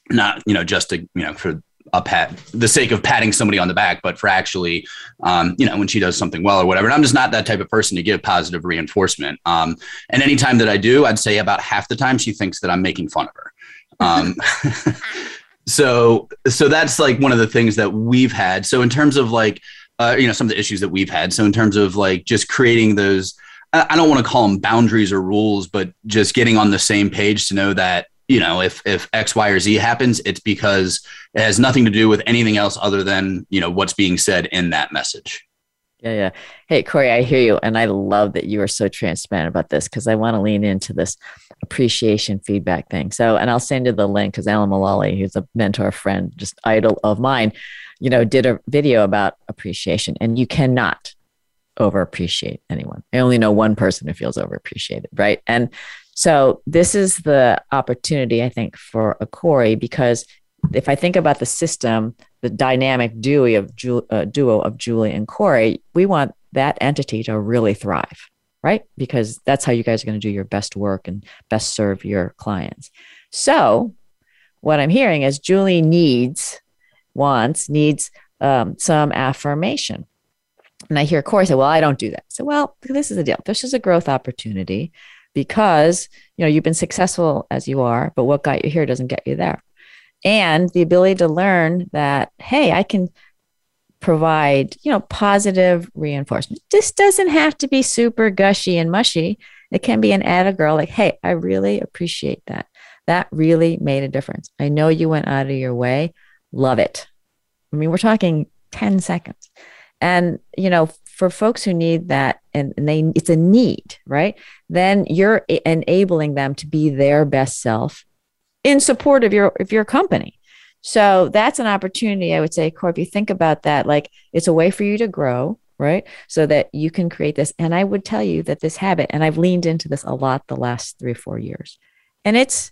Speaker 5: not you know just to you know for a pat the sake of patting somebody on the back, but for actually um, you know when she does something well or whatever. And I'm just not that type of person to give positive reinforcement. Um, and anytime that I do, I'd say about half the time she thinks that I'm making fun of her. Um, [laughs] so so that's like one of the things that we've had so in terms of like uh, you know some of the issues that we've had so in terms of like just creating those i don't want to call them boundaries or rules but just getting on the same page to know that you know if if x y or z happens it's because it has nothing to do with anything else other than you know what's being said in that message
Speaker 1: Yeah, yeah. Hey, Corey, I hear you. And I love that you are so transparent about this because I want to lean into this appreciation feedback thing. So, and I'll send you the link because Alan Mulally, who's a mentor friend, just idol of mine, you know, did a video about appreciation. And you cannot over appreciate anyone. I only know one person who feels over appreciated, right? And so this is the opportunity, I think, for a Corey because if I think about the system, the dynamic duo of, Ju- uh, duo of Julie and Corey, we want that entity to really thrive, right? Because that's how you guys are going to do your best work and best serve your clients. So, what I'm hearing is Julie needs, wants, needs um, some affirmation. And I hear Corey say, Well, I don't do that. So, well, this is the deal. This is a growth opportunity because you know you've been successful as you are, but what got you here doesn't get you there. And the ability to learn that hey i can provide you know positive reinforcement. This doesn't have to be super gushy and mushy. It can be an add girl like hey i really appreciate that. That really made a difference. I know you went out of your way. Love it. I mean we're talking 10 seconds. And you know for folks who need that and, and they it's a need right then you're enabling them to be their best self in support of your of your company. So that's an opportunity, I would say, if you think about that, like it's a way for you to grow, right? So that you can create this. And I would tell you that this habit, and I've leaned into this a lot the last three or four years, and it's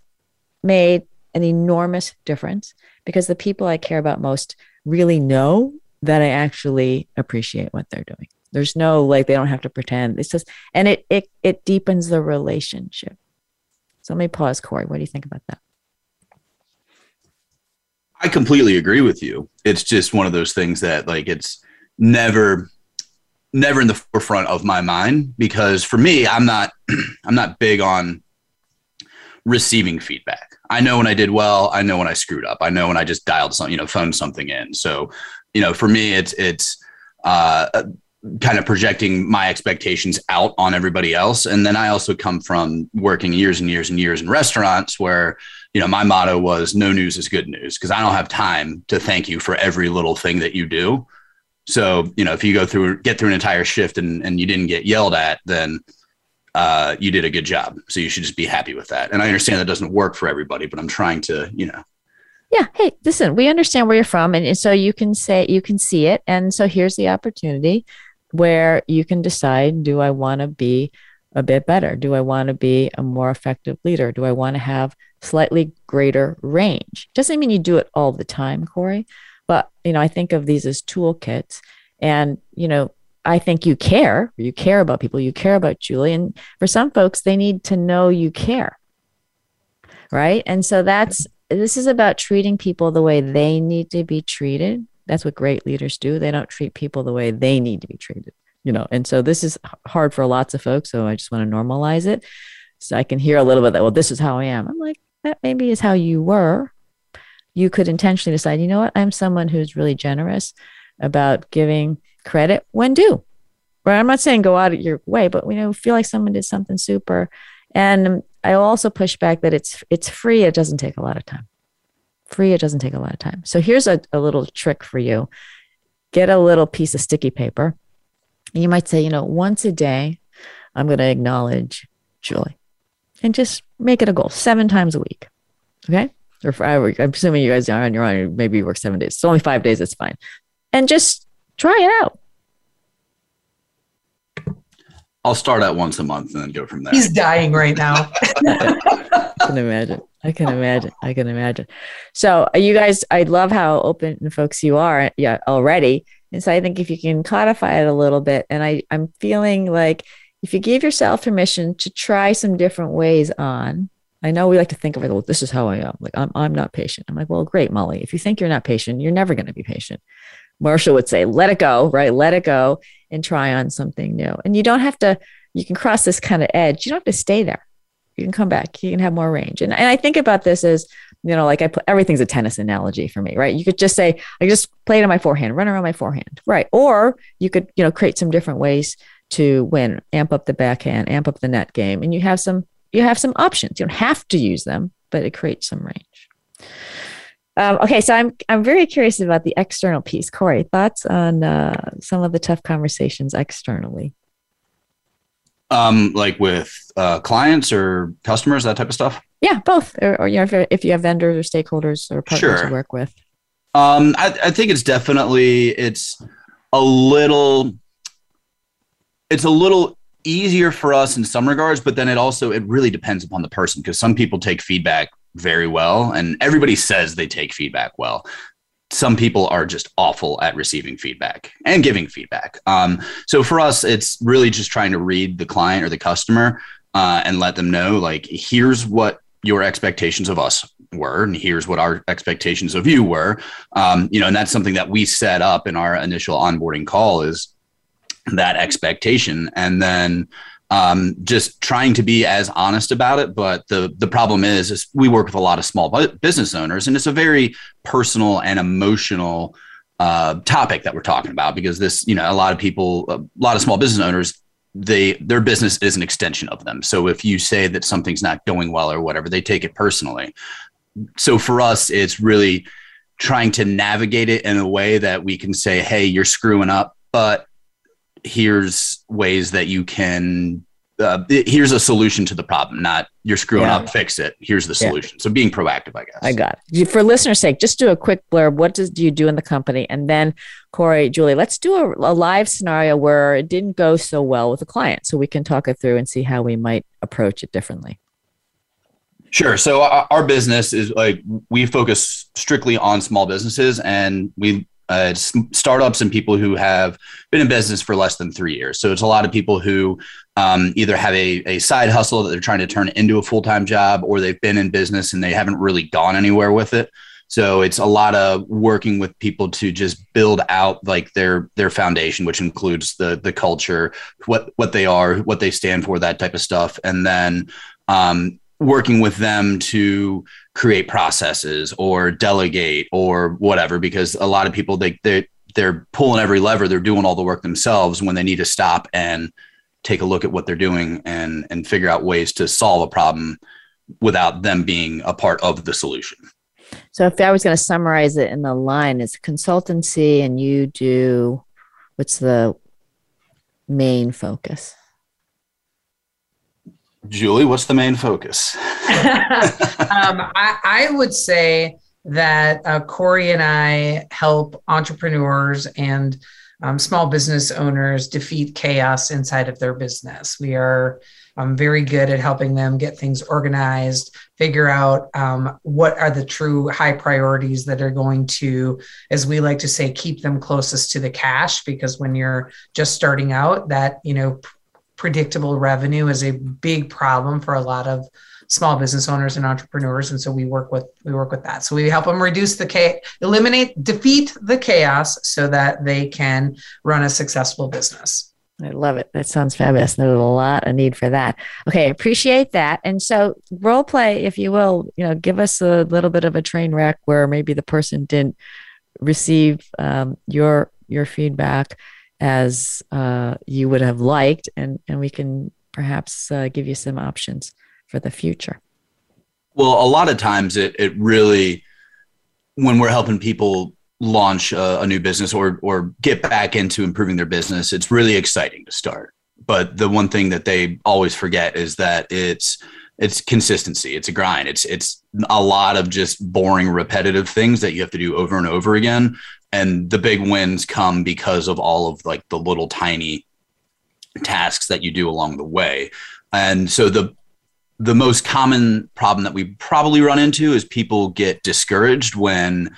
Speaker 1: made an enormous difference because the people I care about most really know that I actually appreciate what they're doing. There's no like they don't have to pretend. It's just and it it it deepens the relationship. So let me pause, Corey. What do you think about that?
Speaker 5: I completely agree with you. It's just one of those things that like it's never never in the forefront of my mind because for me I'm not [clears throat] I'm not big on receiving feedback. I know when I did well, I know when I screwed up. I know when I just dialed something, you know, phoned something in. So, you know, for me it's it's uh kind of projecting my expectations out on everybody else. And then I also come from working years and years and years in restaurants where you know, my motto was no news is good news because I don't have time to thank you for every little thing that you do. So, you know, if you go through, get through an entire shift and, and you didn't get yelled at, then uh, you did a good job. So you should just be happy with that. And I understand that doesn't work for everybody, but I'm trying to, you know.
Speaker 1: Yeah. Hey, listen, we understand where you're from. And so you can say, you can see it. And so here's the opportunity where you can decide do I want to be a bit better? Do I want to be a more effective leader? Do I want to have slightly greater range? Doesn't mean you do it all the time, Corey, but you know, I think of these as toolkits and you know, I think you care, you care about people, you care about Julie. And for some folks, they need to know you care. Right. And so that's this is about treating people the way they need to be treated. That's what great leaders do. They don't treat people the way they need to be treated you know? And so this is hard for lots of folks so i just want to normalize it so i can hear a little bit that well this is how i am. I'm like that maybe is how you were. You could intentionally decide you know what? I'm someone who's really generous about giving credit when due. Right? I'm not saying go out of your way but you know feel like someone did something super and i also push back that it's it's free it doesn't take a lot of time free it doesn't take a lot of time so here's a, a little trick for you get a little piece of sticky paper you might say, you know, once a day, I'm going to acknowledge Julie and just make it a goal seven times a week. Okay. Or for, I'm assuming you guys are on your own. Maybe you work seven days. It's only five days. It's fine. And just try it out.
Speaker 5: I'll start out once a month and then go from there.
Speaker 4: He's dying right now. [laughs]
Speaker 1: I can imagine. I can imagine. I can imagine. So uh, you guys, I love how open and folks you are yeah, already. And so I think if you can codify it a little bit, and I, I'm feeling like if you give yourself permission to try some different ways on, I know we like to think of it, well, this is how I am. Like, I'm, I'm not patient. I'm like, well, great, Molly. If you think you're not patient, you're never going to be patient. Marshall would say, let it go, right? Let it go and try on something new. And you don't have to, you can cross this kind of edge. You don't have to stay there. You can come back. You can have more range. And, and I think about this as you know, like I put everything's a tennis analogy for me, right? You could just say, I just play it on my forehand, run around my forehand, right? Or you could, you know, create some different ways to win, amp up the backhand, amp up the net game, and you have some, you have some options. You don't have to use them, but it creates some range. Um, okay, so I'm I'm very curious about the external piece. Corey, thoughts on uh, some of the tough conversations externally?
Speaker 5: Um, like with uh, clients or customers, that type of stuff.
Speaker 1: Yeah, both. Or, or you know, if, if, you have vendors or stakeholders or partners sure. you work with.
Speaker 5: Um, I, I think it's definitely it's a little it's a little easier for us in some regards, but then it also it really depends upon the person because some people take feedback very well, and everybody says they take feedback well. Some people are just awful at receiving feedback and giving feedback. Um, so for us, it's really just trying to read the client or the customer uh, and let them know, like, here's what your expectations of us were, and here's what our expectations of you were. Um, you know, and that's something that we set up in our initial onboarding call is that expectation, and then um, just trying to be as honest about it. But the the problem is, is we work with a lot of small business owners, and it's a very personal and emotional uh, topic that we're talking about because this, you know, a lot of people, a lot of small business owners, they their business is an extension of them. So if you say that something's not going well or whatever, they take it personally. So for us, it's really trying to navigate it in a way that we can say, "Hey, you're screwing up," but here's ways that you can uh, here's a solution to the problem, not you're screwing yeah. up, fix it. Here's the solution. Yeah. So being proactive, I guess.
Speaker 1: I got it. For listeners' sake, just do a quick blurb. What does do you do in the company? And then Corey, Julie, let's do a, a live scenario where it didn't go so well with a client, so we can talk it through and see how we might approach it differently.
Speaker 5: Sure. So our business is like we focus strictly on small businesses, and we uh, startups and people who have been in business for less than three years. So it's a lot of people who um, either have a, a side hustle that they're trying to turn into a full time job, or they've been in business and they haven't really gone anywhere with it. So it's a lot of working with people to just build out like their their foundation, which includes the the culture, what what they are, what they stand for, that type of stuff, and then um, working with them to create processes or delegate or whatever because a lot of people they they they're pulling every lever they're doing all the work themselves when they need to stop and take a look at what they're doing and and figure out ways to solve a problem without them being a part of the solution.
Speaker 1: So if i was going to summarize it in the line it's consultancy and you do what's the main focus
Speaker 5: Julie, what's the main focus? [laughs] um,
Speaker 4: I, I, would say that uh, Corey and I help entrepreneurs and um, small business owners defeat chaos inside of their business. We are um, very good at helping them get things organized, figure out um, what are the true high priorities that are going to, as we like to say, keep them closest to the cash. Because when you're just starting out, that you know predictable revenue is a big problem for a lot of small business owners and entrepreneurs and so we work with we work with that so we help them reduce the chaos eliminate defeat the chaos so that they can run a successful business
Speaker 1: I love it. That sounds fabulous. There's a lot of need for that. Okay, appreciate that. And so, role play, if you will, you know, give us a little bit of a train wreck where maybe the person didn't receive um, your your feedback as uh, you would have liked, and and we can perhaps uh, give you some options for the future.
Speaker 5: Well, a lot of times it it really when we're helping people launch a, a, new business or or get back into improving their business, it's really exciting to start. But the one thing that they always forget is that it's it's consistency. It's a grind. It's it's a lot of just boring, repetitive things that you have to do over and over again and the big wins come because of all of like the little tiny tasks that you do along the way. And so the the most common problem that we probably run into is people get discouraged when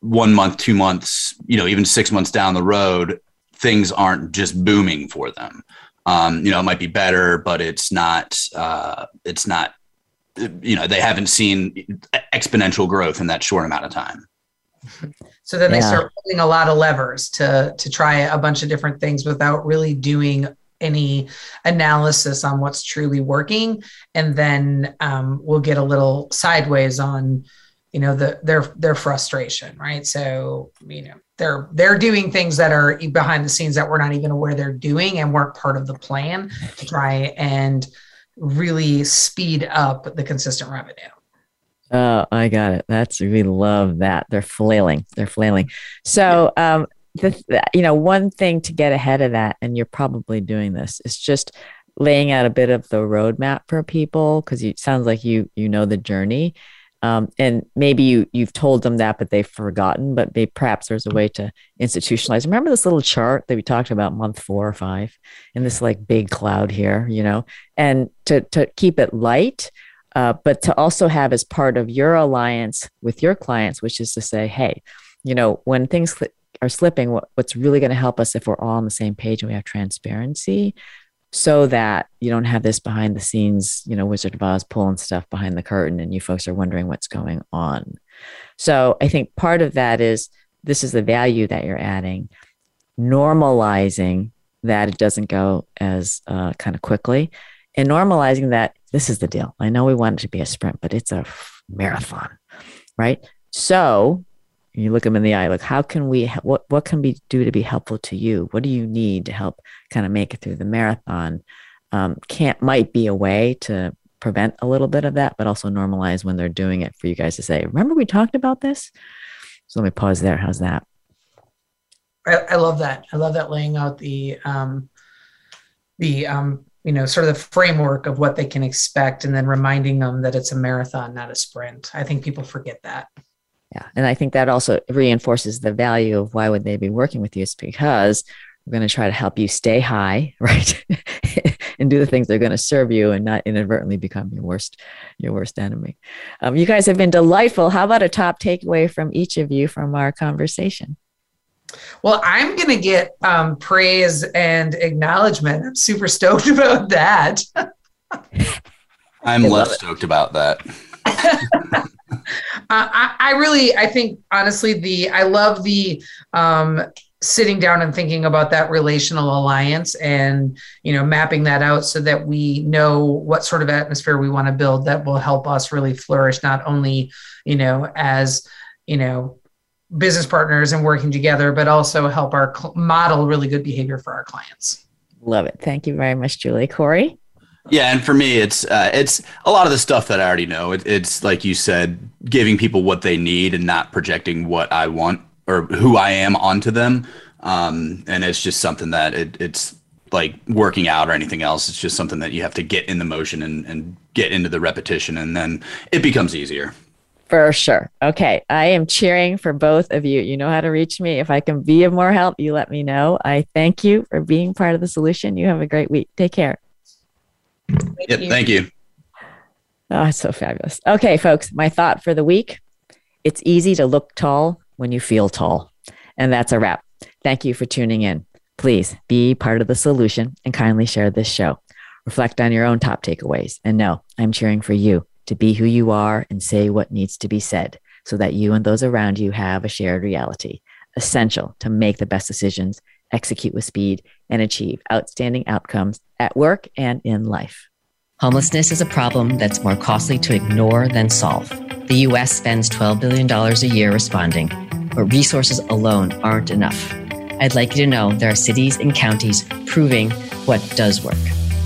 Speaker 5: one month two months you know even six months down the road things aren't just booming for them. Um, you know it might be better but it's not uh, it's not you know they haven't seen exponential growth in that short amount of time
Speaker 4: so then yeah. they start pulling a lot of levers to to try a bunch of different things without really doing any analysis on what's truly working. And then um, we'll get a little sideways on you know the their their frustration right? So you know they're they're doing things that are behind the scenes that we're not even aware they're doing and weren't part of the plan to try and really speed up the consistent revenue
Speaker 1: Oh, I got it. That's we love that. They're flailing. They're flailing. So, um, the, you know, one thing to get ahead of that, and you're probably doing this, is just laying out a bit of the roadmap for people because it sounds like you you know the journey um, and maybe you you've told them that but they've forgotten but they, perhaps there's a way to institutionalize remember this little chart that we talked about month four or five in this like big cloud here you know and to to keep it light uh, but to also have as part of your alliance with your clients which is to say hey you know when things are slipping what, what's really going to help us if we're all on the same page and we have transparency so that you don't have this behind the scenes, you know, Wizard of Oz pulling stuff behind the curtain and you folks are wondering what's going on. So I think part of that is this is the value that you're adding, normalizing that it doesn't go as uh, kind of quickly and normalizing that this is the deal. I know we want it to be a sprint, but it's a marathon, right? So you look them in the eye like how can we what what can we do to be helpful to you? What do you need to help kind of make it through the marathon? Um, can't might be a way to prevent a little bit of that but also normalize when they're doing it for you guys to say remember we talked about this? So let me pause there. How's that?
Speaker 4: I, I love that. I love that laying out the um the um you know sort of the framework of what they can expect and then reminding them that it's a marathon not a sprint i think people forget that
Speaker 1: yeah. And I think that also reinforces the value of why would they be working with you is because we're going to try to help you stay high, [laughs] right? and do the things that are going to serve you and not inadvertently become your worst, your worst enemy. Um, you guys have been delightful. How about a top takeaway from each of you from our conversation?
Speaker 4: Well, I'm going to get um, praise and acknowledgement. I'm super stoked [laughs] about that. [laughs]
Speaker 5: I'm less stoked about that. [laughs]
Speaker 4: uh, I, I, really, I think honestly, the I love the um, sitting down and thinking about that relational alliance and you know mapping that out so that we know what sort of atmosphere we want to build that will help us really flourish not only you know as you know business partners and working together but also help our cl- model really good behavior for our clients
Speaker 1: love it thank you very much julie corey
Speaker 5: yeah, and for me, it's uh, it's a lot of the stuff that I already know. It, it's like you said, giving people what they need and not projecting what I want or who I am onto them. Um, and it's just something that it, it's like working out or anything else. It's just something that you have to get in the motion and, and get into the repetition, and then it becomes easier.
Speaker 1: For sure. Okay. I am cheering for both of you. You know how to reach me. If I can be of more help, you let me know. I thank you for being part of the solution. You have a great week. Take care.
Speaker 5: Thank yep, you. thank you.
Speaker 1: Oh, it's so fabulous. Okay, folks, my thought for the week it's easy to look tall when you feel tall. And that's a wrap. Thank you for tuning in. Please be part of the solution and kindly share this show. Reflect on your own top takeaways. And know I'm cheering for you to be who you are and say what needs to be said so that you and those around you have a shared reality, essential to make the best decisions, execute with speed, and achieve outstanding outcomes at work and in life.
Speaker 6: Homelessness is a problem that's more costly to ignore than solve. The US spends $12 billion a year responding, but resources alone aren't enough. I'd like you to know there are cities and counties proving what does work.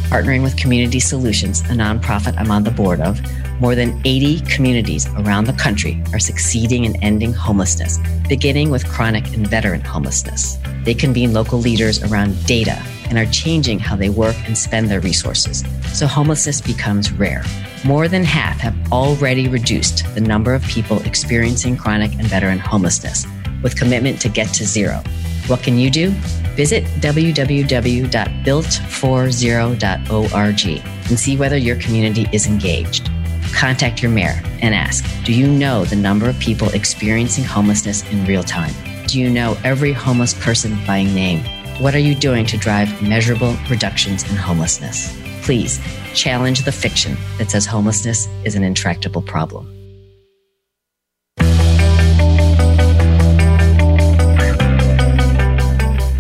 Speaker 6: Partnering with Community Solutions, a nonprofit I'm on the board of, more than 80 communities around the country are succeeding in ending homelessness, beginning with chronic and veteran homelessness. They convene local leaders around data and are changing how they work and spend their resources, so homelessness becomes rare. More than half have already reduced the number of people experiencing chronic and veteran homelessness, with commitment to get to zero. What can you do? Visit www.builtforzero.org and see whether your community is engaged. Contact your mayor and ask Do you know the number of people experiencing homelessness in real time? Do you know every homeless person by name? What are you doing to drive measurable reductions in homelessness? Please challenge the fiction that says homelessness is an intractable problem.